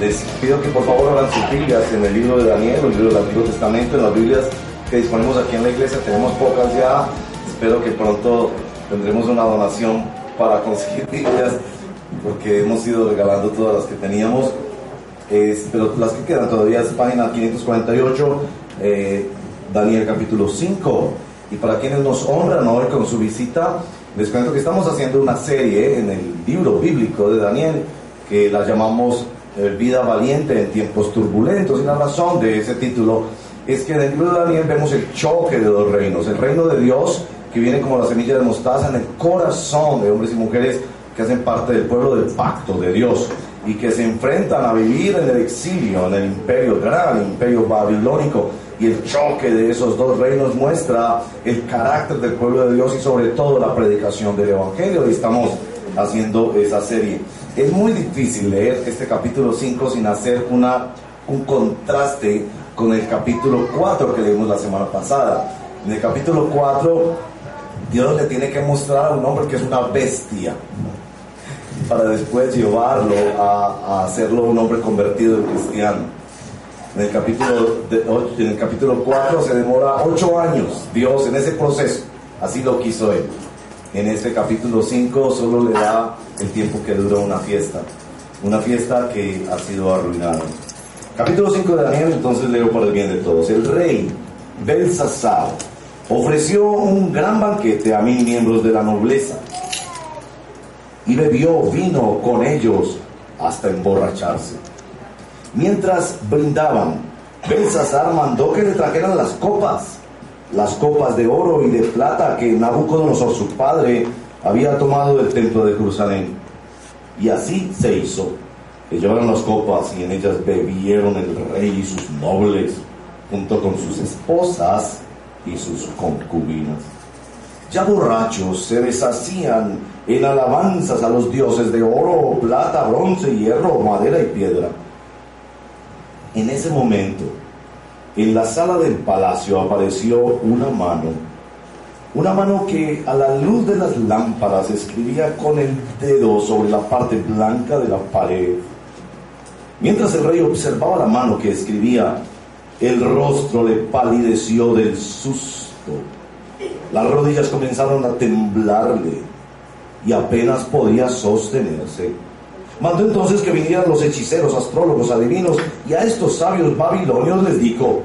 Les pido que por favor abran sus Biblias en el libro de Daniel, el libro del Antiguo Testamento, en las Biblias que disponemos aquí en la iglesia. Tenemos pocas ya. Espero que pronto tendremos una donación para conseguir Biblias, porque hemos ido regalando todas las que teníamos. pero las que quedan todavía es página 548, eh, Daniel capítulo 5. Y para quienes nos honran hoy con su visita, les cuento que estamos haciendo una serie en el libro bíblico de Daniel que la llamamos Vida Valiente en tiempos turbulentos. Y la razón de ese título es que libro de Daniel vemos el choque de dos reinos. El reino de Dios, que viene como la semilla de mostaza en el corazón de hombres y mujeres que hacen parte del pueblo del pacto de Dios y que se enfrentan a vivir en el exilio, en el imperio, el imperio babilónico. Y el choque de esos dos reinos muestra el carácter del pueblo de Dios y sobre todo la predicación del Evangelio. Y estamos haciendo esa serie. Es muy difícil leer este capítulo 5 sin hacer una, un contraste con el capítulo 4 que leímos la semana pasada. En el capítulo 4, Dios le tiene que mostrar a un hombre que es una bestia para después llevarlo a, hacerlo un hombre convertido en cristiano. En el capítulo, en el capítulo 4 se demora 8 años Dios en ese proceso. Así lo quiso Él. En este capítulo 5 solo le da el tiempo que dura una fiesta. Una fiesta que ha sido arruinada. Capítulo 5 de Daniel, entonces leo por el bien de todos. El rey Belsasar ofreció un gran banquete a mil miembros de la nobleza y bebió vino con ellos hasta emborracharse. Mientras brindaban, Belsasar mandó que le trajeran las copas, las copas de oro y de plata que Nabucodonosor, su padre, había tomado del templo de Jerusalén. Y así se hizo que llevaron las copas y en ellas bebieron el rey y sus nobles, junto con sus esposas y sus concubinas. Ya borrachos se deshacían en alabanzas a los dioses de oro, plata, bronce, hierro, madera y piedra. En ese momento, en la sala del palacio apareció una mano, una mano que a la luz de las lámparas escribía con el dedo sobre la parte blanca de la pared Mientras el rey observaba la mano que escribía, el rostro le palideció del susto. Las rodillas comenzaron a temblarle y apenas podía sostenerse. Mandó entonces que vinieran los hechiceros, astrólogos, adivinos, y a estos sabios babilonios les dijo,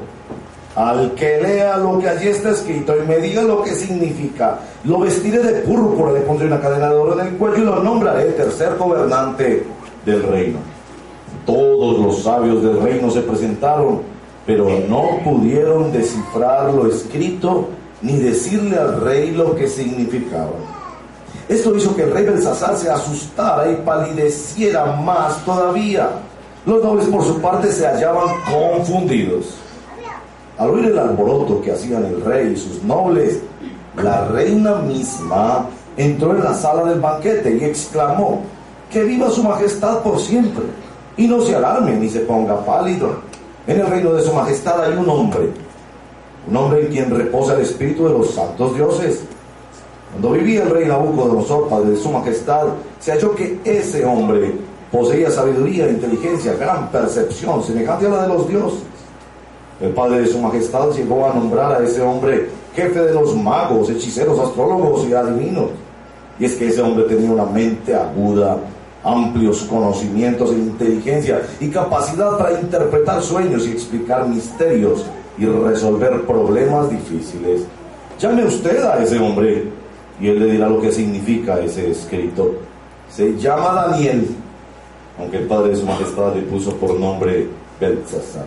al que lea lo que allí está escrito y me diga lo que significa, lo vestiré de púrpura, le pondré una cadena de oro en el cuello y lo nombraré tercer gobernante del reino. Todos los sabios del reino se presentaron, pero no pudieron descifrar lo escrito ni decirle al rey lo que significaba. Esto hizo que el rey Belsasar se asustara y palideciera más todavía. Los nobles por su parte se hallaban confundidos. Al oír el alboroto que hacían el rey y sus nobles, la reina misma entró en la sala del banquete y exclamó, que viva su majestad por siempre y no se alarme ni se ponga pálido. En el reino de su majestad hay un hombre, un hombre en quien reposa el espíritu de los santos dioses. Cuando vivía el rey Nabucodonosor, padre de su majestad, se halló que ese hombre poseía sabiduría, inteligencia, gran percepción, semejante a la de los dioses. El padre de su majestad llegó a nombrar a ese hombre jefe de los magos, hechiceros, astrólogos y adivinos. Y es que ese hombre tenía una mente aguda amplios conocimientos e inteligencia y capacidad para interpretar sueños y explicar misterios y resolver problemas difíciles. Llame usted a ese hombre y él le dirá lo que significa ese escrito. Se llama Daniel, aunque el Padre de su Majestad le puso por nombre Belsasar.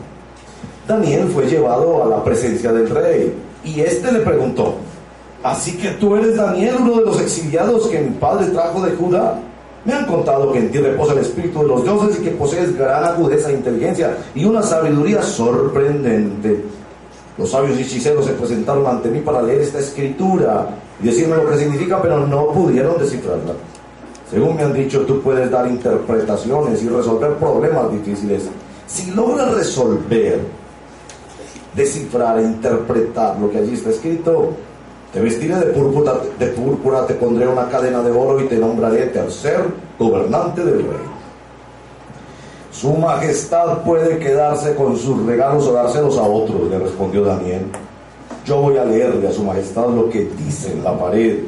Daniel fue llevado a la presencia del rey y éste le preguntó, ¿así que tú eres Daniel, uno de los exiliados que mi padre trajo de Judá? Me han contado que en ti reposa el espíritu de los dioses y que posees gran agudeza e inteligencia y una sabiduría sorprendente. Los sabios hechiceros se presentaron ante mí para leer esta escritura decirme lo que significa, pero no pudieron descifrarla. Según me han dicho, tú puedes dar interpretaciones y resolver problemas difíciles. Si logras resolver, descifrar e interpretar lo que allí está escrito, te vestiré de púrpura, de púrpura, te pondré una cadena de oro y te nombraré tercer gobernante del rey. Su majestad puede quedarse con sus regalos o dárselos a otros, le respondió Daniel. Yo voy a leerle a su majestad lo que dice en la pared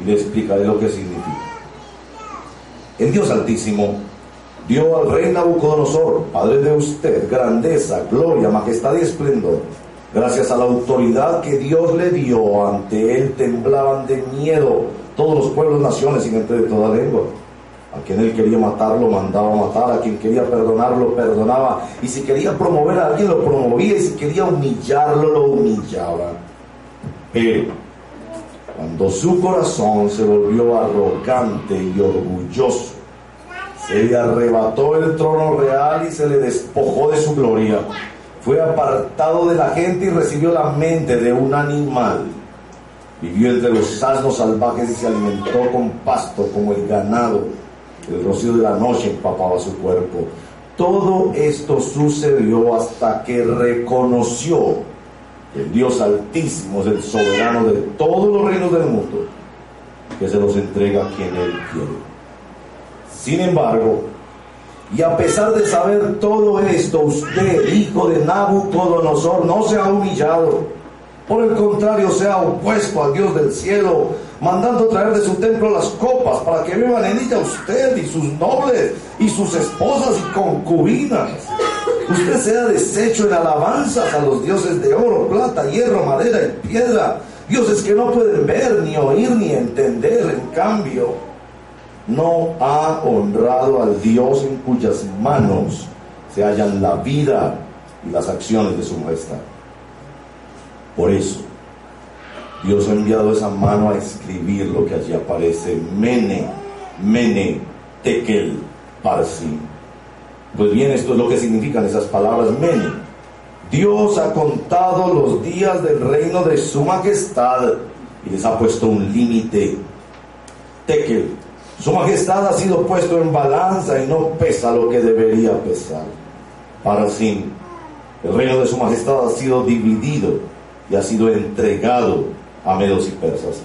y le explicaré lo que significa. El Dios Altísimo dio al rey Nabucodonosor, padre de usted, grandeza, gloria, majestad y esplendor. Gracias a la autoridad que Dios le dio, ante él temblaban de miedo todos los pueblos, naciones y gente de toda lengua. A quien él quería matar, lo mandaba matar. A quien quería perdonar, lo perdonaba. Y si quería promover a alguien, lo promovía. Y si quería humillarlo, lo humillaba. Pero cuando su corazón se volvió arrogante y orgulloso, se le arrebató el trono real y se le despojó de su gloria. Fue apartado de la gente y recibió la mente de un animal. Vivió entre los asnos salvajes y se alimentó con pasto como el ganado el rocío de la noche empapaba su cuerpo. Todo esto sucedió hasta que reconoció que el Dios Altísimo es el soberano de todos los reinos del mundo, que se los entrega a quien Él quiere. Sin embargo, y a pesar de saber todo esto, usted, hijo de Nabucodonosor, no se ha humillado. Por el contrario, se ha opuesto al Dios del cielo mandando traer de su templo las copas para que beban en ella usted y sus nobles y sus esposas y concubinas. Usted sea deshecho en alabanzas a los dioses de oro, plata, hierro, madera y piedra, dioses que no pueden ver, ni oír, ni entender. En cambio, no ha honrado al Dios en cuyas manos se hallan la vida y las acciones de su majestad. Por eso, Dios ha enviado esa mano a escribir lo que allí aparece, Mene, Mene, Tekel, Parsi. Pues bien, esto es lo que significan esas palabras, Mene. Dios ha contado los días del reino de su majestad y les ha puesto un límite. Tekel, su majestad ha sido puesto en balanza y no pesa lo que debería pesar. Parsi, el reino de su majestad ha sido dividido y ha sido entregado a medos y persas.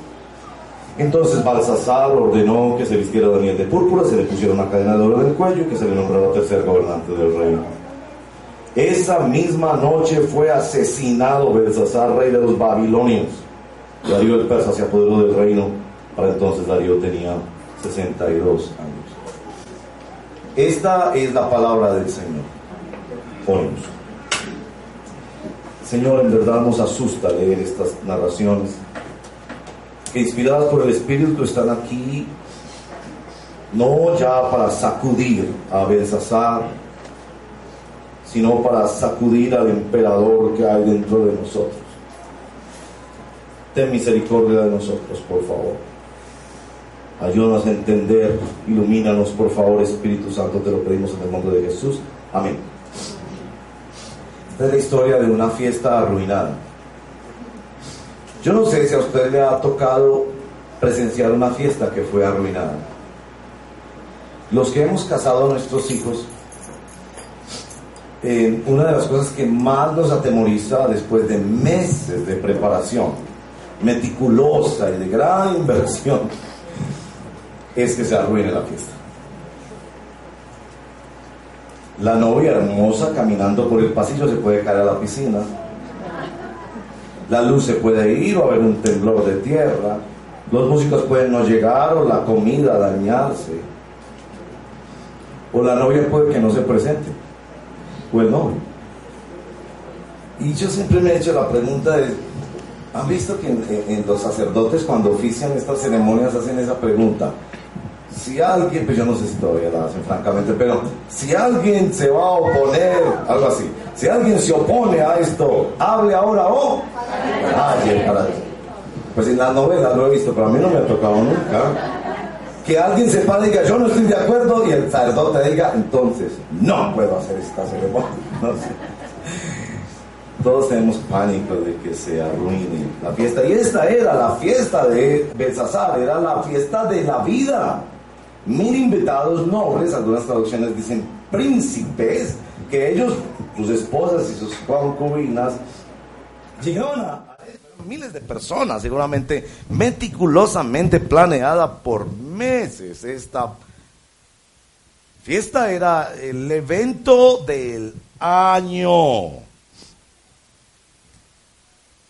Entonces Balsasar ordenó que se vistiera Daniel de púrpura, se le pusiera una cadena de oro en el cuello que se le nombrara tercer gobernante del reino. Esa misma noche fue asesinado Belsasar, rey de los babilonios. Darío el persa se apoderó del reino. Para entonces Darío tenía 62 años. Esta es la palabra del Señor. Oremos. Señor, en verdad nos asusta leer estas narraciones inspiradas por el Espíritu están aquí no ya para sacudir a Belsasar, sino para sacudir al emperador que hay dentro de nosotros. Ten misericordia de nosotros, por favor. Ayúdanos a entender, ilumínanos, por favor, Espíritu Santo, te lo pedimos en el nombre de Jesús. Amén. Esta es la historia de una fiesta arruinada. Yo no sé si a usted le ha tocado presenciar una fiesta que fue arruinada. Los que hemos casado a nuestros hijos, eh, una de las cosas que más nos atemoriza después de meses de preparación meticulosa y de gran inversión es que se arruine la fiesta. La novia hermosa caminando por el pasillo se puede caer a la piscina la luz se puede ir o haber un temblor de tierra, los músicos pueden no llegar o la comida dañarse, o la novia puede que no se presente, o el novio. Y yo siempre me he hecho la pregunta de, ¿han visto que en los sacerdotes cuando ofician estas ceremonias hacen esa pregunta? si alguien, pues yo no sé si todavía la hacen francamente, pero si alguien se va a oponer, algo así, si alguien se opone a esto, hable ahora o para Pues en la novela lo he visto, pero a mí no me ha tocado nunca. Que alguien se pare y diga, yo no estoy de acuerdo, y el sacerdote diga, entonces, no puedo hacer esta ceremonia. Todos tenemos pánico de que se arruine la fiesta. Y esta era la fiesta de Belsasar, era la fiesta de la vida mil invitados nobles, algunas traducciones dicen príncipes, que ellos, sus esposas y sus concubinas, llegaban a miles de personas, seguramente meticulosamente planeada por meses esta Fiesta era el evento del año.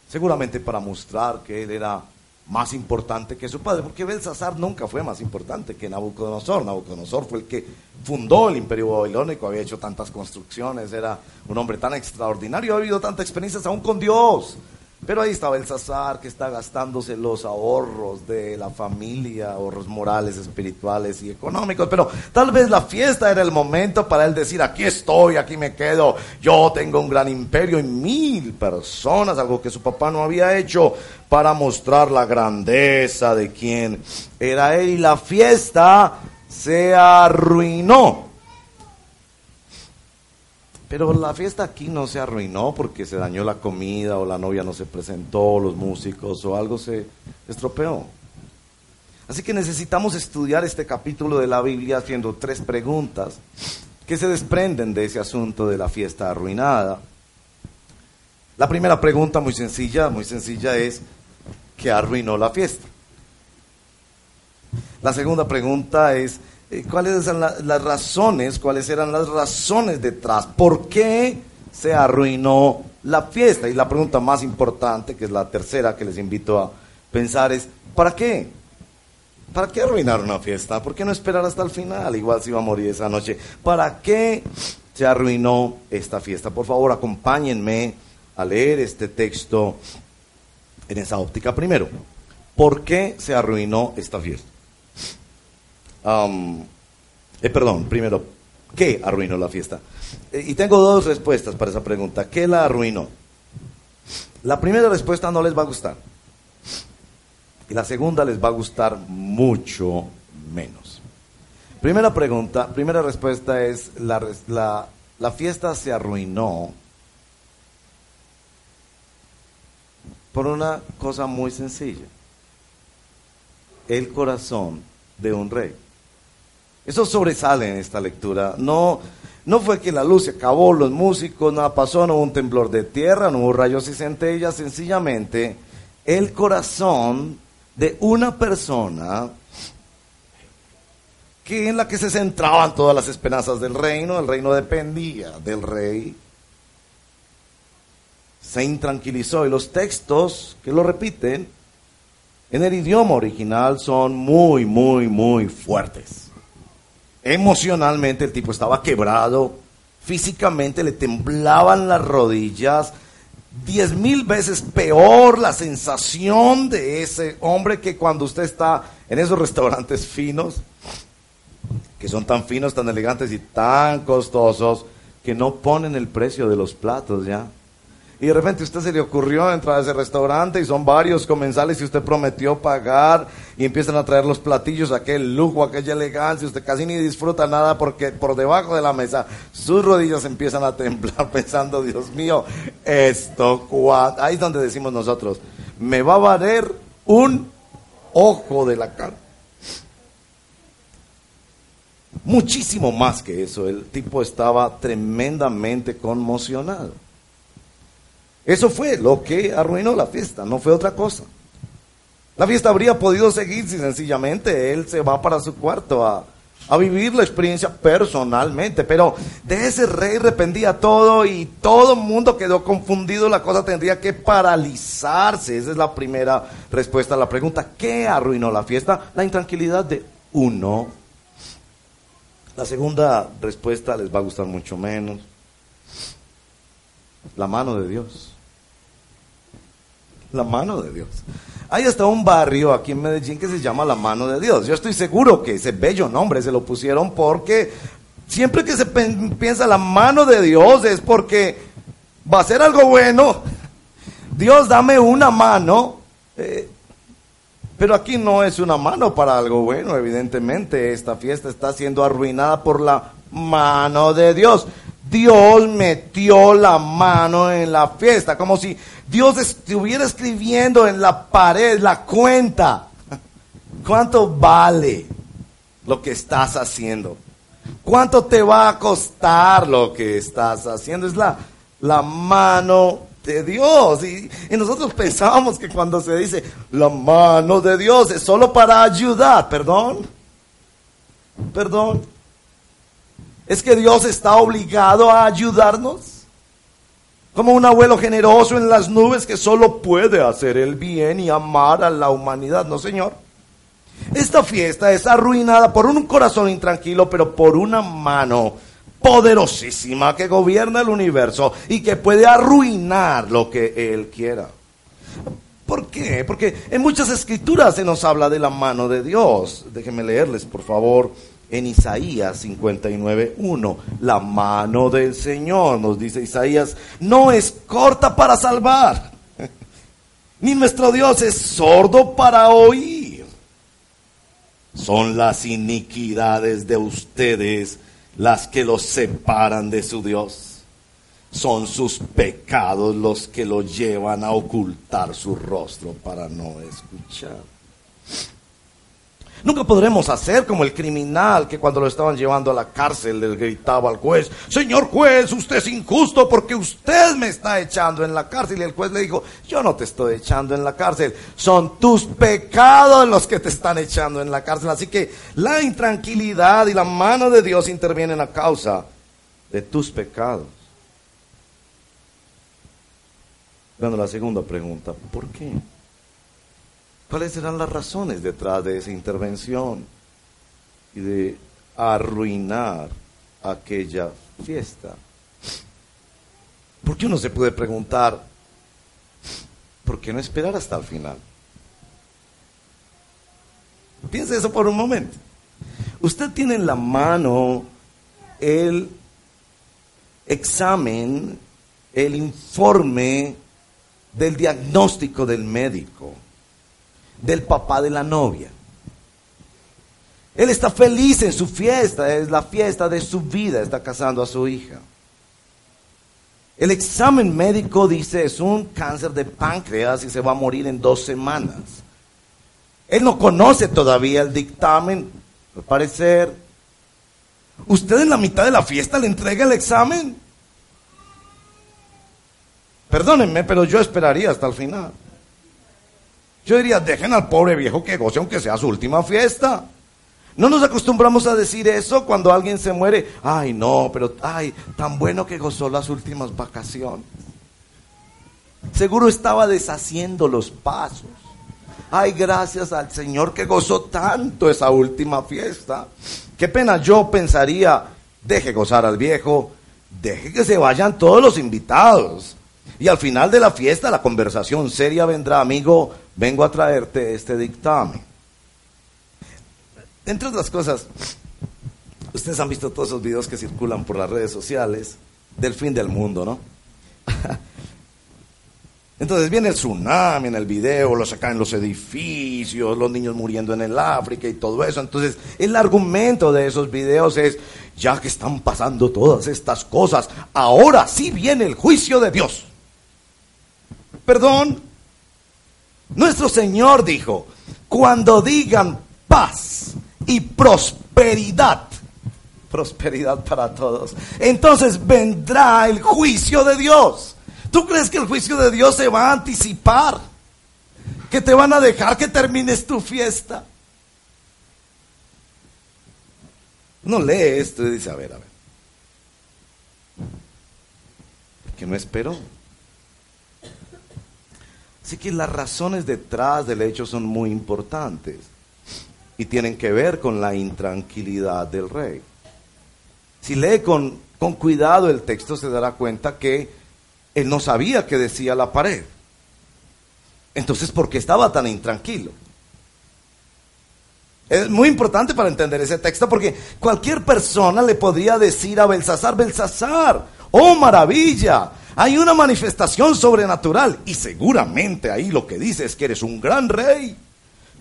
Seguramente para mostrar que él era más importante que su padre, porque Belsasar nunca fue más importante que Nabucodonosor. Nabucodonosor fue el que fundó el imperio babilónico, había hecho tantas construcciones, era un hombre tan extraordinario, ha habido tantas experiencias aún con Dios. Pero ahí estaba el Sazar que está gastándose los ahorros de la familia, ahorros morales, espirituales y económicos. Pero tal vez la fiesta era el momento para él decir, aquí estoy, aquí me quedo, yo tengo un gran imperio y mil personas, algo que su papá no había hecho para mostrar la grandeza de quien era él. Y la fiesta se arruinó. Pero la fiesta aquí no se arruinó porque se dañó la comida o la novia no se presentó, los músicos o algo se estropeó. Así que necesitamos estudiar este capítulo de la Biblia haciendo tres preguntas que se desprenden de ese asunto de la fiesta arruinada. La primera pregunta muy sencilla, muy sencilla es, ¿qué arruinó la fiesta? La segunda pregunta es, cuáles eran las razones, cuáles eran las razones detrás, por qué se arruinó la fiesta. Y la pregunta más importante, que es la tercera que les invito a pensar, es ¿para qué? ¿Para qué arruinar una fiesta? ¿Por qué no esperar hasta el final? Igual si iba a morir esa noche. ¿Para qué se arruinó esta fiesta? Por favor, acompáñenme a leer este texto en esa óptica. Primero, ¿por qué se arruinó esta fiesta? Eh, perdón, primero, ¿qué arruinó la fiesta? Eh, y tengo dos respuestas para esa pregunta. ¿Qué la arruinó? La primera respuesta no les va a gustar. Y la segunda les va a gustar mucho menos. Primera pregunta, primera respuesta es, la, la, la fiesta se arruinó por una cosa muy sencilla. El corazón de un rey. Eso sobresale en esta lectura. No, no fue que la luz se acabó, los músicos, nada pasó, no hubo un temblor de tierra, no hubo rayos y centellas, sencillamente el corazón de una persona que en la que se centraban todas las esperanzas del reino, el reino dependía del rey, se intranquilizó y los textos que lo repiten en el idioma original son muy, muy, muy fuertes. Emocionalmente el tipo estaba quebrado, físicamente le temblaban las rodillas, diez mil veces peor la sensación de ese hombre que cuando usted está en esos restaurantes finos, que son tan finos, tan elegantes y tan costosos, que no ponen el precio de los platos ya. Y de repente usted se le ocurrió entrar a ese restaurante y son varios comensales y usted prometió pagar y empiezan a traer los platillos, aquel lujo, aquella elegancia, usted casi ni disfruta nada porque por debajo de la mesa sus rodillas empiezan a temblar pensando, Dios mío, esto, ahí es donde decimos nosotros, me va a valer un ojo de la cara. Muchísimo más que eso, el tipo estaba tremendamente conmocionado. Eso fue lo que arruinó la fiesta, no fue otra cosa. La fiesta habría podido seguir si sencillamente él se va para su cuarto a, vivir la experiencia personalmente, pero de ese rey dependía todo y todo el mundo quedó confundido, la cosa tendría que paralizarse. Esa es la primera respuesta a la pregunta, ¿qué arruinó la fiesta? La intranquilidad de uno. La segunda respuesta les va a gustar mucho menos. La mano de Dios la mano de Dios. Hay hasta un barrio aquí en Medellín que se llama la mano de Dios. Yo estoy seguro que ese bello nombre se lo pusieron porque siempre que se piensa la mano de Dios es porque va a ser algo bueno. Dios dame una mano. Eh, pero aquí no es una mano para algo bueno, evidentemente. Esta fiesta está siendo arruinada por la mano de Dios. Dios metió la mano en la fiesta, como si Dios estuviera escribiendo en la pared la cuenta. ¿Cuánto vale lo que estás haciendo? ¿Cuánto te va a costar lo que estás haciendo? Es la, la mano de Dios. Y, y, nosotros pensábamos que cuando se dice la mano de Dios es solo para ayudar. Perdón. Perdón. ¿Es que Dios está obligado a ayudarnos? Como un abuelo generoso en las nubes que solo puede hacer el bien y amar a la humanidad, ¿no, Señor? Esta fiesta es arruinada por un corazón intranquilo, pero por una mano poderosísima que gobierna el universo y que puede arruinar lo que Él quiera. ¿Por qué? Porque en muchas escrituras se nos habla de la mano de Dios. Déjenme leerles, por favor, en Isaías 59.1. La mano del Señor, nos dice Isaías, no es corta para salvar, ni nuestro Dios es sordo para oír. Son las iniquidades de ustedes las que los separan de su Dios. Son sus pecados los que lo llevan a ocultar su rostro para no escuchar. Nunca podremos hacer como el criminal que cuando lo estaban llevando a la cárcel le gritaba al juez, Señor juez, usted es injusto porque usted me está echando en la cárcel. Y el juez le dijo, yo no te estoy echando en la cárcel, son tus pecados los que te están echando en la cárcel. Así que la intranquilidad y la mano de Dios intervienen a causa de tus pecados. Bueno, la segunda pregunta, ¿por qué? ¿Cuáles serán las razones detrás de esa intervención y de arruinar aquella fiesta? Porque uno se puede preguntar, ¿por qué no esperar hasta el final? Piense eso por un momento. Usted tiene en la mano el examen, el informe del diagnóstico del médico del papá de la novia. Él está feliz en su fiesta, es la fiesta de su vida, está casando a su hija. El examen médico dice es un cáncer de páncreas y se va a morir en dos semanas. Él no conoce todavía el dictamen, al parecer. ¿Usted en la mitad de la fiesta le entrega el examen? Perdónenme, pero yo esperaría hasta el final. Yo diría, dejen al pobre viejo que goce aunque sea su última fiesta. No nos acostumbramos a decir eso cuando alguien se muere. Ay, no, pero ay, tan bueno que gozó las últimas vacaciones. Seguro estaba deshaciendo los pasos. Ay, gracias al Señor que gozó tanto esa última fiesta. Qué pena yo pensaría, deje gozar al viejo, deje que se vayan todos los invitados. Y al final de la fiesta la conversación seria vendrá, amigo, vengo a traerte este dictamen. Entre otras cosas, ustedes han visto todos esos videos que circulan por las redes sociales del fin del mundo, ¿no? Entonces viene el tsunami en el video, lo sacan en los edificios, los niños muriendo en el África y todo eso. Entonces el argumento de esos videos es, ya que están pasando todas estas cosas, ahora sí viene el juicio de Dios. Perdón, nuestro Señor dijo, cuando digan paz y prosperidad, prosperidad para todos, entonces vendrá el juicio de Dios. ¿Tú crees que el juicio de Dios se va a anticipar? ¿Que te van a dejar que termines tu fiesta? No lee esto y dice, a ver, a ver. Que no esperó. Así que las razones detrás del hecho son muy importantes y tienen que ver con la intranquilidad del rey. Si lee con, con cuidado el texto se dará cuenta que él no sabía qué decía la pared. Entonces, ¿por qué estaba tan intranquilo? Es muy importante para entender ese texto porque cualquier persona le podría decir a Belsasar, Belsasar, oh maravilla, hay una manifestación sobrenatural y seguramente ahí lo que dice es que eres un gran rey,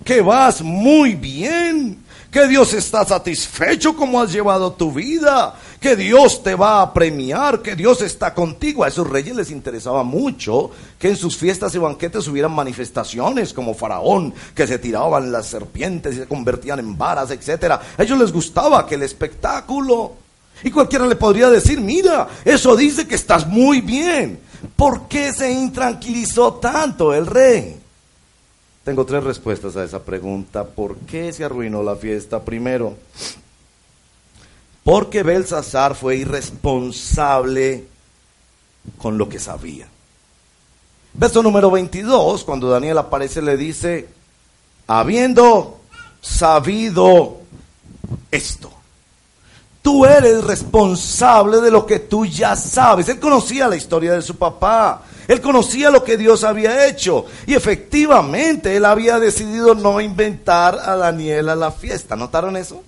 que vas muy bien, que Dios está satisfecho como has llevado tu vida, que Dios te va a premiar, que Dios está contigo. A esos reyes les interesaba mucho que en sus fiestas y banquetes hubieran manifestaciones como Faraón, que se tiraban las serpientes y se convertían en varas, etc. A ellos les gustaba aquel espectáculo. Y cualquiera le podría decir, mira, eso dice que estás muy bien. ¿Por qué se intranquilizó tanto el rey? Tengo tres respuestas a esa pregunta. ¿Por qué se arruinó la fiesta? Primero, Porque Belsasar fue irresponsable con lo que sabía. Verso número 22, cuando Daniel aparece, le dice, habiendo sabido esto, tú eres responsable de lo que tú ya sabes. Él conocía la historia de su papá, él conocía lo que Dios había hecho y efectivamente él había decidido no inventar a Daniel a la fiesta. ¿Notaron eso?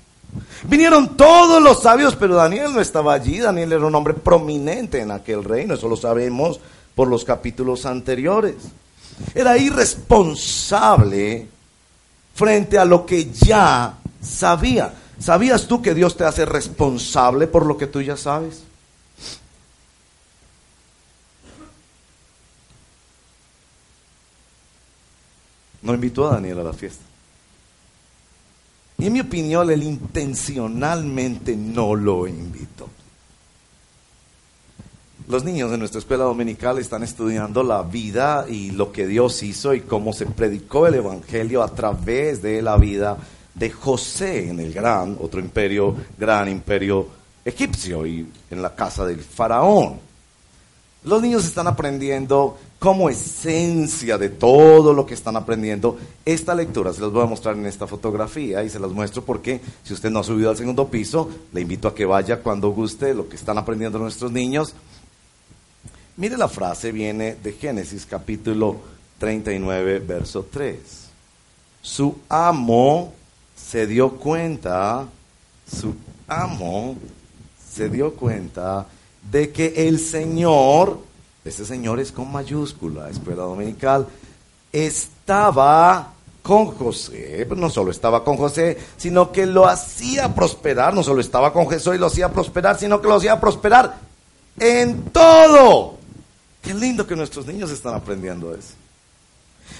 Vinieron todos los sabios, pero Daniel no estaba allí. Daniel era un hombre prominente en aquel reino, eso lo sabemos por los capítulos anteriores. Era irresponsable frente a lo que ya sabía. ¿Sabías tú que Dios te hace responsable por lo que tú ya sabes? No invitó a Daniel a la fiesta. Y en mi opinión, él intencionalmente no lo invitó. Los niños de nuestra escuela dominical están estudiando la vida y lo que Dios hizo y cómo se predicó el Evangelio a través de la vida de José en el gran, otro imperio, gran imperio egipcio y en la casa del faraón. Los niños están aprendiendo como esencia de todo lo que están aprendiendo esta lectura. Se las voy a mostrar en esta fotografía y se las muestro porque si usted no ha subido al segundo piso, le invito a que vaya cuando guste lo que están aprendiendo nuestros niños. Mire la frase, viene de Génesis capítulo 39, verso 3. Su amo se dio cuenta, su amo se dio cuenta de que el Señor este señor es con mayúscula, escuela dominical, estaba con José, pero no solo estaba con José, sino que lo hacía prosperar, no solo estaba con Jesús y lo hacía prosperar, sino que lo hacía prosperar en todo. Qué lindo que nuestros niños están aprendiendo eso.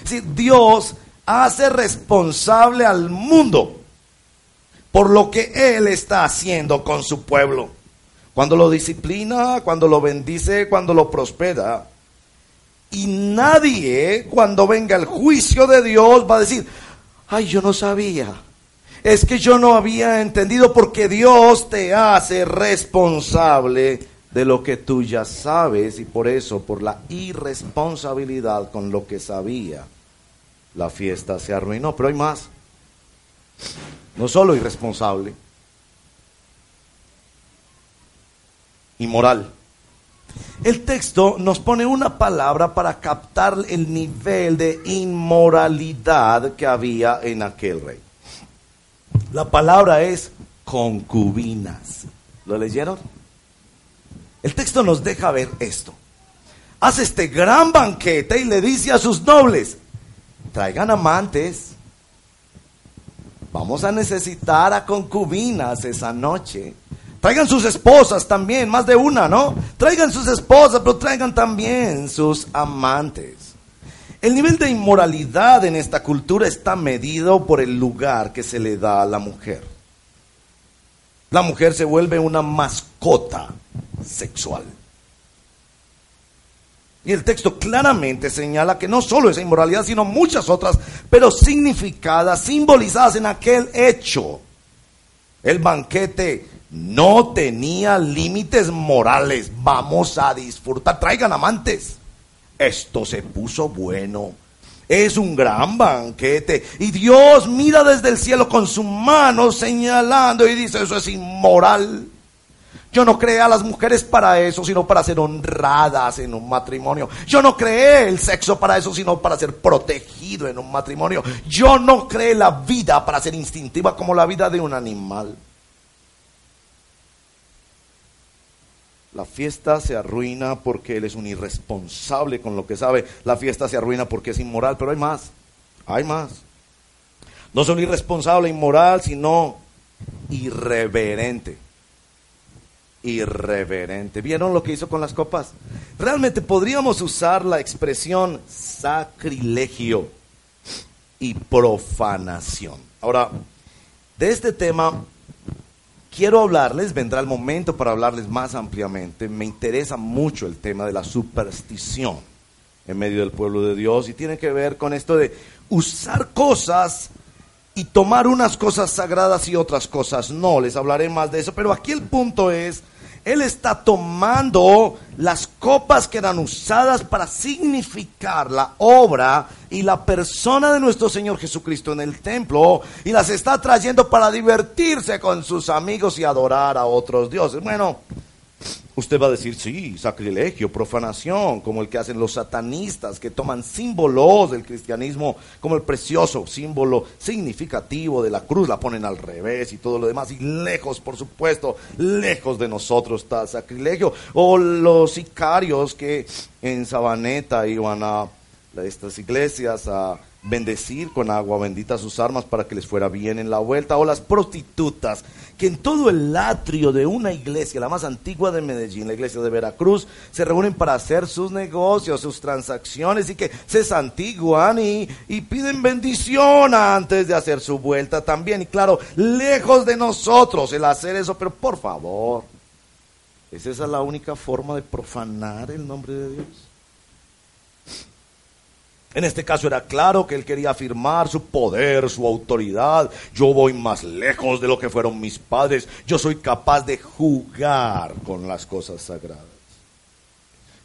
Si Dios hace responsable al mundo por lo que Él está haciendo con su pueblo cuando lo disciplina, cuando lo bendice, cuando lo prospera. Y nadie, cuando venga el juicio de Dios, va a decir, ay, yo no sabía. Es que yo no había entendido porque Dios te hace responsable de lo que tú ya sabes y por eso, por la irresponsabilidad con lo que sabía, la fiesta se arruinó. Pero hay más. No solo irresponsable inmoral. El texto nos pone una palabra para captar el nivel de inmoralidad que había en aquel rey. La palabra es concubinas. ¿Lo leyeron? El texto nos deja ver esto. Hace este gran banquete y le dice a sus nobles, traigan amantes. Vamos a necesitar a concubinas esa noche. Traigan sus esposas también, más de una, ¿no? Traigan sus esposas, pero traigan también sus amantes. El nivel de inmoralidad en esta cultura está medido por el lugar que se le da a la mujer. La mujer se vuelve una mascota sexual. Y el texto claramente señala que no solo esa inmoralidad, sino muchas otras, pero significadas, simbolizadas en aquel hecho. El banquete no tenía límites morales. Vamos a disfrutar. Traigan amantes. Esto se puso bueno. Es un gran banquete. Y Dios mira desde el cielo con su mano señalando y dice, eso es inmoral. Yo no creé a las mujeres para eso, sino para ser honradas en un matrimonio. Yo no creé el sexo para eso, sino para ser protegido en un matrimonio. Yo no creé la vida para ser instintiva como la vida de un animal. La fiesta se arruina porque él es un irresponsable con lo que sabe. La fiesta se arruina porque es inmoral, pero hay más. Hay más. No solo irresponsable, inmoral, sino irreverente. Irreverente. ¿Vieron lo que hizo con las copas? Realmente podríamos usar la expresión sacrilegio y profanación. Ahora, de este tema quiero hablarles, vendrá el momento para hablarles más ampliamente. Me interesa mucho el tema de la superstición en medio del pueblo de Dios y tiene que ver con esto de usar cosas y tomar unas cosas sagradas y otras cosas no. Les hablaré más de eso, pero aquí el punto es, él está tomando las copas que eran usadas para significar la obra y la persona de nuestro Señor Jesucristo en el templo y las está trayendo para divertirse con sus amigos y adorar a otros dioses. Bueno, Usted va a decir, sí, sacrilegio, profanación, como el que hacen los satanistas, que toman símbolos del cristianismo como el precioso símbolo significativo de la cruz, la ponen al revés y todo lo demás, y lejos, por supuesto, lejos de nosotros está sacrilegio. O los sicarios que en Sabaneta iban a estas iglesias a bendecir con agua bendita sus armas para que les fuera bien en la vuelta, o las prostitutas que en todo el atrio de una iglesia, la más antigua de Medellín, la iglesia de Veracruz, se reúnen para hacer sus negocios, sus transacciones y que se santiguan y, y piden bendición antes de hacer su vuelta también. Y claro, lejos de nosotros el hacer eso, pero por favor, ¿es esa la única forma de profanar el nombre de Dios? En este caso era claro que él quería afirmar su poder, su autoridad. Yo voy más lejos de lo que fueron mis padres. Yo soy capaz de jugar con las cosas sagradas.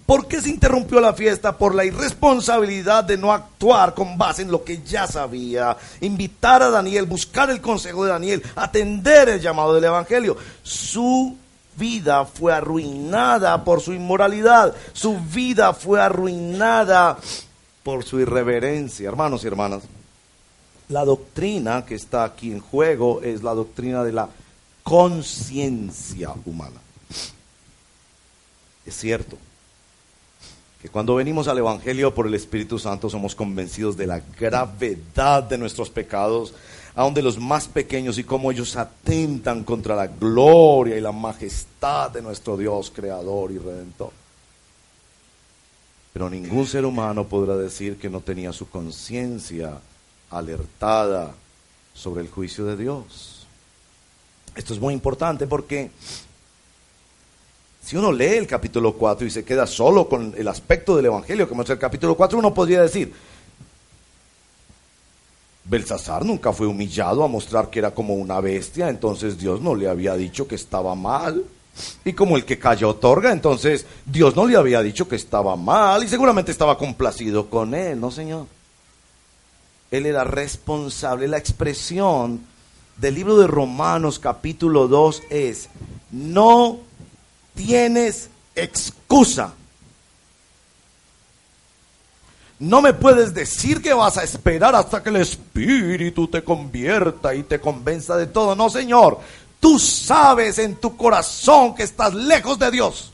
¿Por qué se interrumpió la fiesta? Por la irresponsabilidad de no actuar con base en lo que ya sabía. Invitar a Daniel, buscar el consejo de Daniel, atender el llamado del Evangelio. Su vida fue arruinada por su inmoralidad. Su vida fue arruinada por su irreverencia. Hermanos y hermanas, la doctrina que está aquí en juego es la doctrina de la conciencia humana. Es cierto que cuando venimos al Evangelio por el Espíritu Santo somos convencidos de la gravedad de nuestros pecados, aun de los más pequeños y cómo ellos atentan contra la gloria y la majestad de nuestro Dios, Creador y Redentor. Pero ningún ser humano podrá decir que no tenía su conciencia alertada sobre el juicio de Dios. Esto es muy importante porque si uno lee el capítulo 4 y se queda solo con el aspecto del Evangelio que muestra el capítulo 4, uno podría decir, Belsasar nunca fue humillado a mostrar que era como una bestia, entonces Dios no le había dicho que estaba mal. Y como el que calla otorga, entonces Dios no le había dicho que estaba mal y seguramente estaba complacido con él, ¿no, Señor? Él era responsable. La expresión del libro de Romanos capítulo 2 es, no tienes excusa. No me puedes decir que vas a esperar hasta que el Espíritu te convierta y te convenza de todo. No, Señor. Tú sabes en tu corazón que estás lejos de Dios.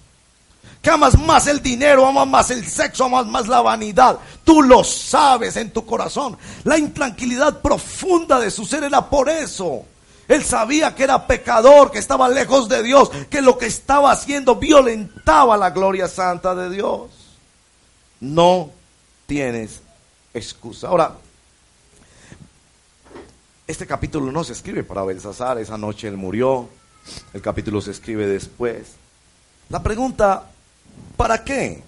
Que amas más el dinero, amas más el sexo, amas más la vanidad. Tú lo sabes en tu corazón. La intranquilidad profunda de su ser era por eso. Él sabía que era pecador, que estaba lejos de Dios, que lo que estaba haciendo violentaba la gloria santa de Dios. No tienes excusa. Ahora, este capítulo no se escribe para Belsasar, esa noche él murió, el capítulo se escribe después. La pregunta, ¿para qué?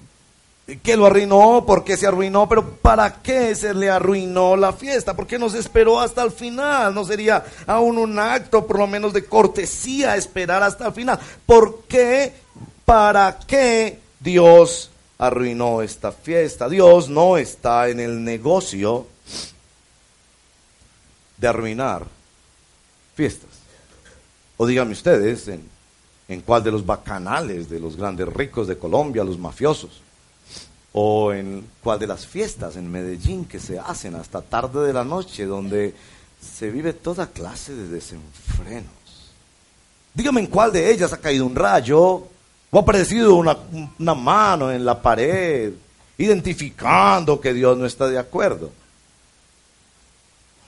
¿Qué lo arruinó? ¿Por qué se arruinó? Pero ¿para qué se le arruinó la fiesta? ¿Por qué no se esperó hasta el final? ¿No sería aún un acto por lo menos de cortesía esperar hasta el final? ¿Por qué? ¿Para qué Dios arruinó esta fiesta? Dios no está en el negocio de arruinar fiestas. O díganme ustedes, en, en cuál de los bacanales de los grandes ricos de Colombia, los mafiosos, o en cuál de las fiestas en Medellín que se hacen hasta tarde de la noche, donde se vive toda clase de desenfrenos. Dígame en cuál de ellas ha caído un rayo, o ha aparecido una, una mano en la pared, identificando que Dios no está de acuerdo.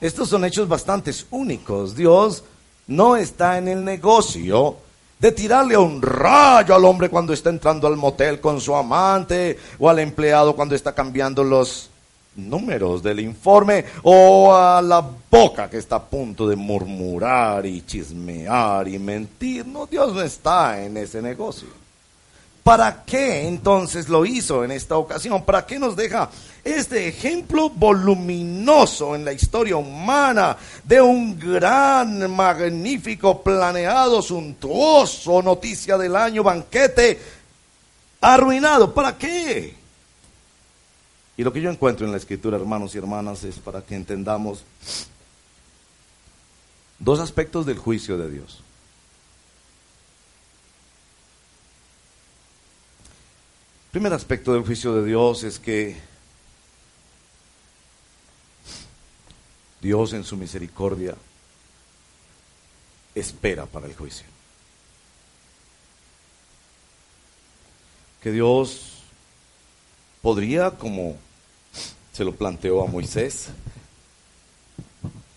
Estos son hechos bastante únicos. Dios no está en el negocio de tirarle un rayo al hombre cuando está entrando al motel con su amante o al empleado cuando está cambiando los números del informe o a la boca que está a punto de murmurar y chismear y mentir. No, Dios no está en ese negocio. ¿Para qué entonces lo hizo en esta ocasión? ¿Para qué nos deja este ejemplo voluminoso en la historia humana de un gran, magnífico, planeado, suntuoso noticia del año, banquete arruinado? ¿Para qué? Y lo que yo encuentro en la escritura, hermanos y hermanas, es para que entendamos dos aspectos del juicio de Dios. Primer aspecto del juicio de Dios es que Dios en su misericordia espera para el juicio. Que Dios podría, como se lo planteó a Moisés,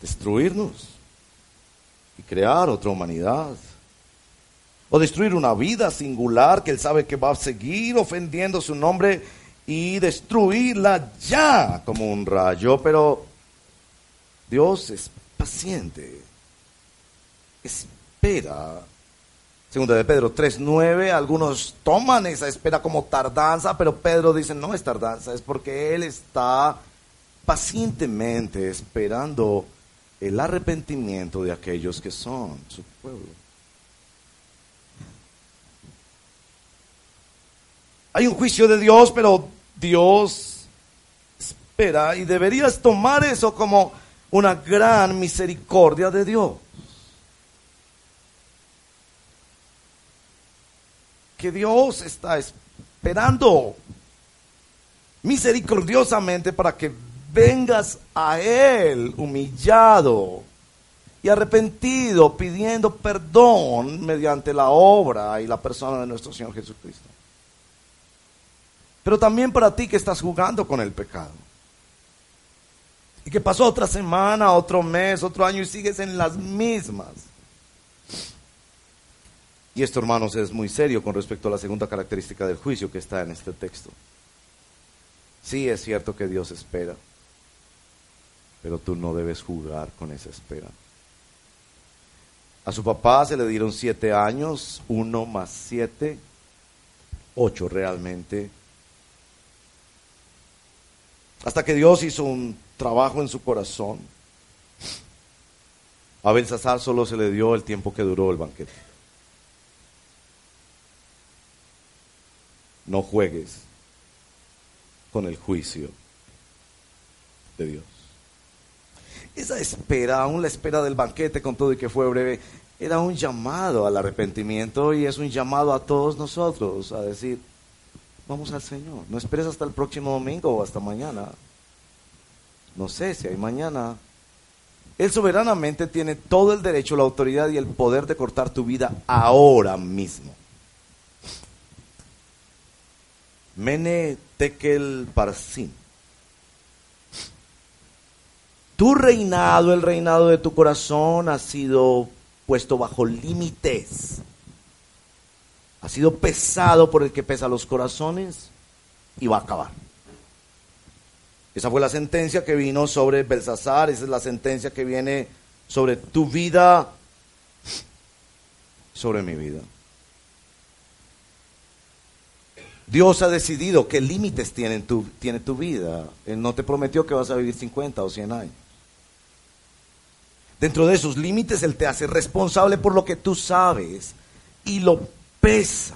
destruirnos y crear otra humanidad o destruir una vida singular que él sabe que va a seguir ofendiendo su nombre y destruirla ya como un rayo, pero Dios es paciente, espera. Segunda de Pedro 3.9, algunos toman esa espera como tardanza, pero Pedro dice, no es tardanza, es porque Él está pacientemente esperando el arrepentimiento de aquellos que son su pueblo. Hay un juicio de Dios, pero Dios espera y deberías tomar eso como una gran misericordia de Dios. Que Dios está esperando misericordiosamente para que vengas a Él humillado y arrepentido, pidiendo perdón mediante la obra y la persona de nuestro Señor Jesucristo pero también para ti que estás jugando con el pecado. Y que pasó otra semana, otro mes, otro año y sigues en las mismas. Y esto, hermanos, es muy serio con respecto a la segunda característica del juicio que está en este texto. Sí es cierto que Dios espera, pero tú no debes jugar con esa espera. A su papá se le dieron siete años, uno más siete, ocho realmente. Hasta que Dios hizo un trabajo en su corazón. A Belsasar solo se le dio el tiempo que duró el banquete. No juegues con el juicio de Dios. Esa espera, aún la espera del banquete con todo y que fue breve, era un llamado al arrepentimiento y es un llamado a todos nosotros a decir, vamos al Señor. No esperes hasta el próximo domingo o hasta mañana. No sé si hay mañana. Él soberanamente tiene todo el derecho, la autoridad y el poder de cortar tu vida ahora mismo. Mene tekel parsin. Tu reinado, el reinado de tu corazón, ha sido puesto bajo límites ha sido pesado por el que pesa los corazones y va a acabar. Esa fue la sentencia que vino sobre Belsasar, esa es la sentencia que viene sobre tu vida, sobre mi vida. Dios ha decidido qué límites tiene tu, tiene tu vida. Él no te prometió que vas a vivir 50 o 100 años. Dentro de esos límites, Él te hace responsable por lo que tú sabes y lo pesa.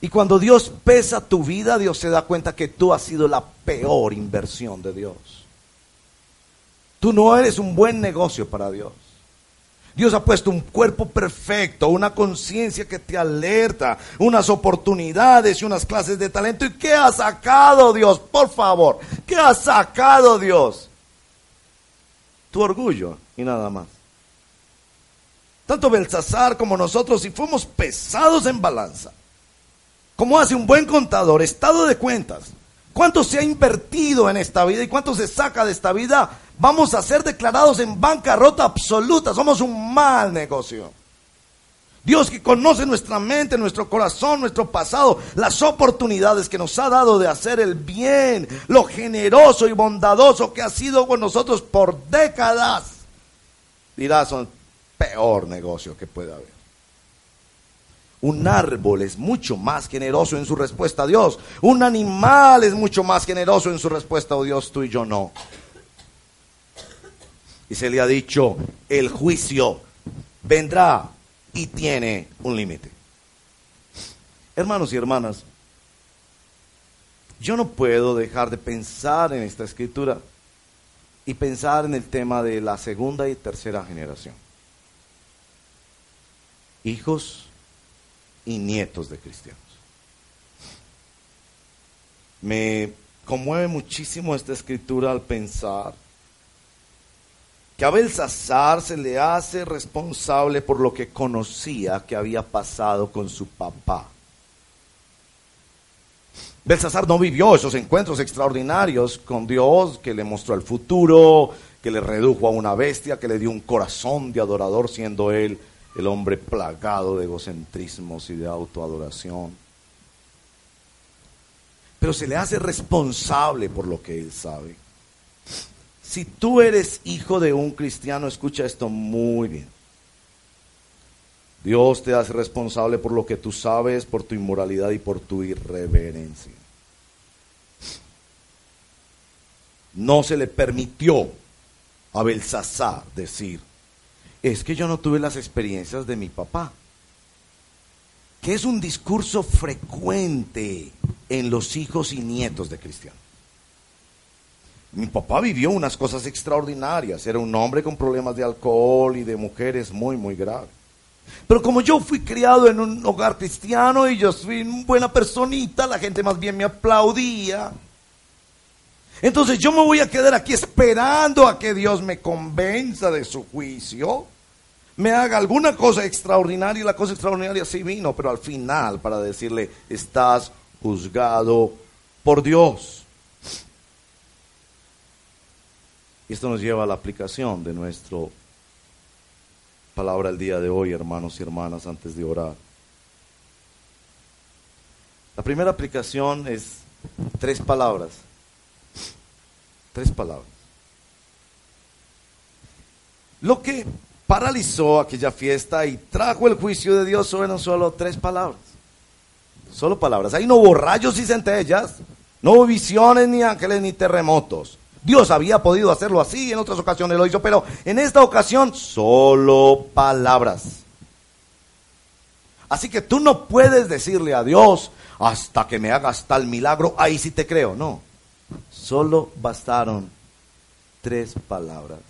Y cuando Dios pesa tu vida, Dios se da cuenta que tú has sido la peor inversión de Dios. Tú no eres un buen negocio para Dios. Dios ha puesto un cuerpo perfecto, una conciencia que te alerta, unas oportunidades y unas clases de talento. ¿Y qué ha sacado Dios? Por favor, ¿qué ha sacado Dios? Tu orgullo y nada más. Tanto Belsasar como nosotros, si fuimos pesados en balanza, como hace un buen contador, estado de cuentas, cuánto se ha invertido en esta vida y cuánto se saca de esta vida, vamos a ser declarados en bancarrota absoluta. Somos un mal negocio. Dios que conoce nuestra mente, nuestro corazón, nuestro pasado, las oportunidades que nos ha dado de hacer el bien, lo generoso y bondadoso que ha sido con nosotros por décadas. Dirás, son peor negocio que pueda haber. Un árbol es mucho más generoso en su respuesta a Dios. Un animal es mucho más generoso en su respuesta a Dios, tú y yo no. Y se le ha dicho, el juicio vendrá y tiene un límite. Hermanos y hermanas, yo no puedo dejar de pensar en esta escritura y pensar en el tema de la segunda y tercera generación. Hijos y nietos de cristianos. Me conmueve muchísimo esta escritura al pensar que a Belsasar se le hace responsable por lo que conocía que había pasado con su papá. Belsasar no vivió esos encuentros extraordinarios con Dios que le mostró el futuro, que le redujo a una bestia, que le dio un corazón de adorador, siendo él el hombre plagado de egocentrismos y de autoadoración. Pero se le hace responsable por lo que él sabe. Si tú eres hijo de un cristiano, escucha esto muy bien. Dios te hace responsable por lo que tú sabes, por tu inmoralidad y por tu irreverencia. No se le permitió a Belsasar decir, es que yo no tuve las experiencias de mi papá, que es un discurso frecuente en los hijos y nietos de cristianos. Mi papá vivió unas cosas extraordinarias, era un hombre con problemas de alcohol y de mujeres muy, muy graves. Pero como yo fui criado en un hogar cristiano y yo soy una buena personita, la gente más bien me aplaudía. Entonces yo me voy a quedar aquí esperando a que Dios me convenza de su juicio, me haga alguna cosa extraordinaria y la cosa extraordinaria sí vino, pero al final para decirle, estás juzgado por Dios. Y esto nos lleva a la aplicación de nuestro palabra el día de hoy, hermanos y hermanas, antes de orar. La primera aplicación es tres palabras. Tres palabras. Lo que paralizó aquella fiesta y trajo el juicio de Dios fueron solo tres palabras. Solo palabras. Ahí no hubo rayos y centellas, no hubo visiones, ni ángeles, ni terremotos. Dios había podido hacerlo así, en otras ocasiones lo hizo, pero en esta ocasión solo palabras. Así que tú no puedes decirle a Dios, hasta que me hagas tal milagro, ahí sí te creo. No, solo bastaron tres palabras.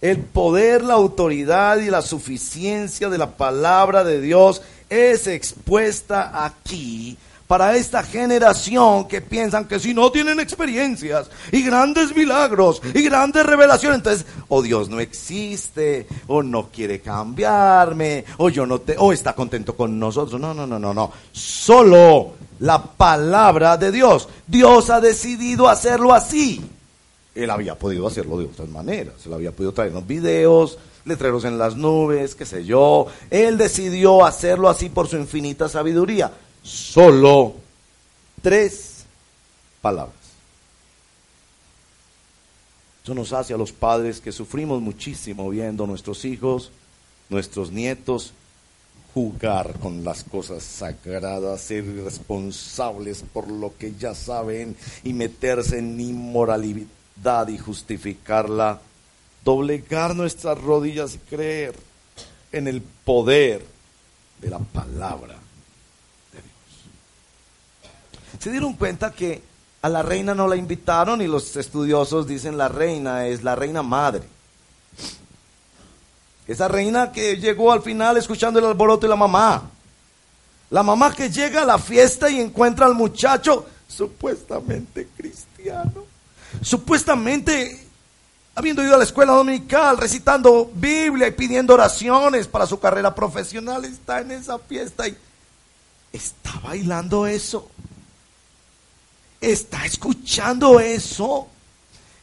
El poder, la autoridad y la suficiencia de la palabra de Dios es expuesta aquí para esta generación que piensan que si no tienen experiencias y grandes milagros y grandes revelaciones, entonces o Dios no existe, o no quiere cambiarme, o yo no te, o está contento con nosotros. No, no, no, no, no. Solo la palabra de Dios. Dios ha decidido hacerlo así. Él había podido hacerlo de otras maneras. Él había podido traernos videos, letreros en las nubes, qué sé yo. Él decidió hacerlo así por su infinita sabiduría solo tres palabras. Eso nos hace a los padres que sufrimos muchísimo viendo a nuestros hijos, nuestros nietos, jugar con las cosas sagradas, ser responsables por lo que ya saben y meterse en inmoralidad y justificarla, doblegar nuestras rodillas y creer en el poder de la palabra se dieron cuenta que a la reina no la invitaron y los estudiosos dicen la reina es la reina madre. Esa reina que llegó al final escuchando el alboroto de la mamá. La mamá que llega a la fiesta y encuentra al muchacho supuestamente cristiano. Supuestamente habiendo ido a la escuela dominical, recitando Biblia y pidiendo oraciones para su carrera profesional, está en esa fiesta y está bailando eso está escuchando eso,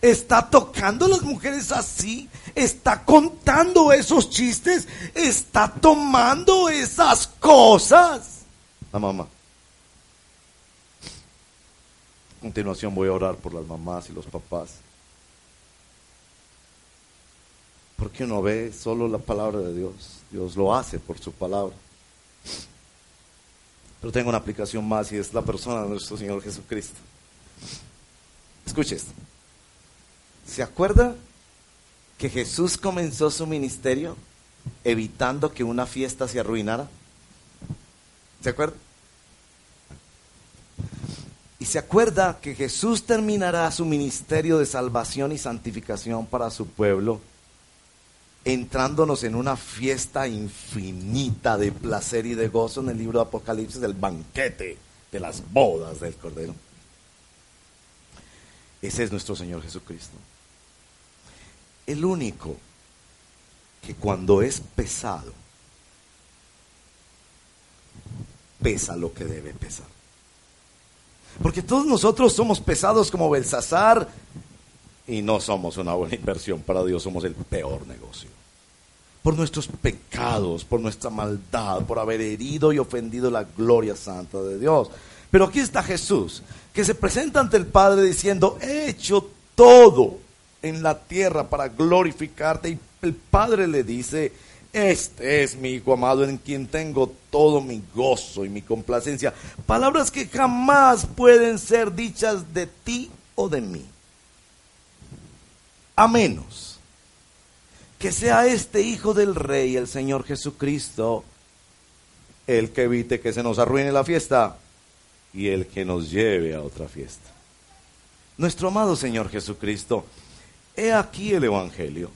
está tocando a las mujeres así, está contando esos chistes, está tomando esas cosas. La mamá. A continuación voy a orar por las mamás y los papás. que uno ve solo la palabra de Dios. Dios lo hace por su palabra. Pero tengo una aplicación más y es la persona de nuestro Señor Jesucristo. Escuche esto. ¿Se acuerda que Jesús comenzó su ministerio evitando que una fiesta se arruinara? ¿Se acuerda? Y se acuerda que Jesús terminará su ministerio de salvación y santificación para su pueblo, entrándonos en una fiesta infinita de placer y de gozo en el libro de Apocalipsis, del banquete de las bodas del Cordero. Ese es nuestro Señor Jesucristo. El único que cuando es pesado, pesa lo que debe pesar. Porque todos nosotros somos pesados como Belsasar y no somos una buena inversión para Dios, somos el peor negocio. Por nuestros pecados, por nuestra maldad, por haber herido y ofendido la gloria santa de Dios. Pero aquí está Jesús, que se presenta ante el Padre diciendo, he hecho todo en la tierra para glorificarte. Y el Padre le dice, este es mi Hijo amado en quien tengo todo mi gozo y mi complacencia. Palabras que jamás pueden ser dichas de ti o de mí. A menos que sea este Hijo del Rey, el Señor Jesucristo, el que evite que se nos arruine la fiesta y el que nos lleve a otra fiesta. Nuestro amado Señor Jesucristo, he aquí el Evangelio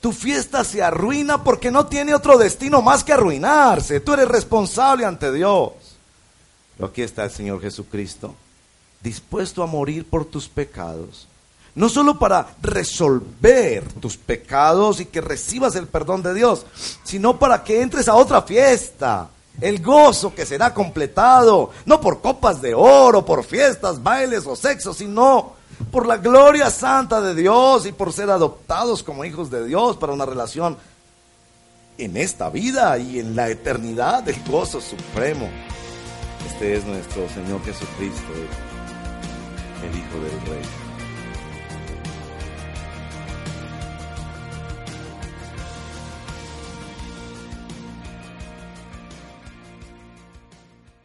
tu fiesta se arruina porque no tiene otro destino más que arruinarse. Tú eres responsable ante Dios. Pero aquí está el Señor Jesucristo, dispuesto a morir por tus pecados. No solo para resolver tus pecados y que recibas el perdón de Dios, sino para que entres a otra fiesta. El gozo que será completado, no por copas de oro, por fiestas, bailes o sexo, sino por la gloria santa de Dios y por ser adoptados como hijos de Dios para una relación en esta vida y en la eternidad del gozo supremo. Este es nuestro Señor Jesucristo, el Hijo del Rey.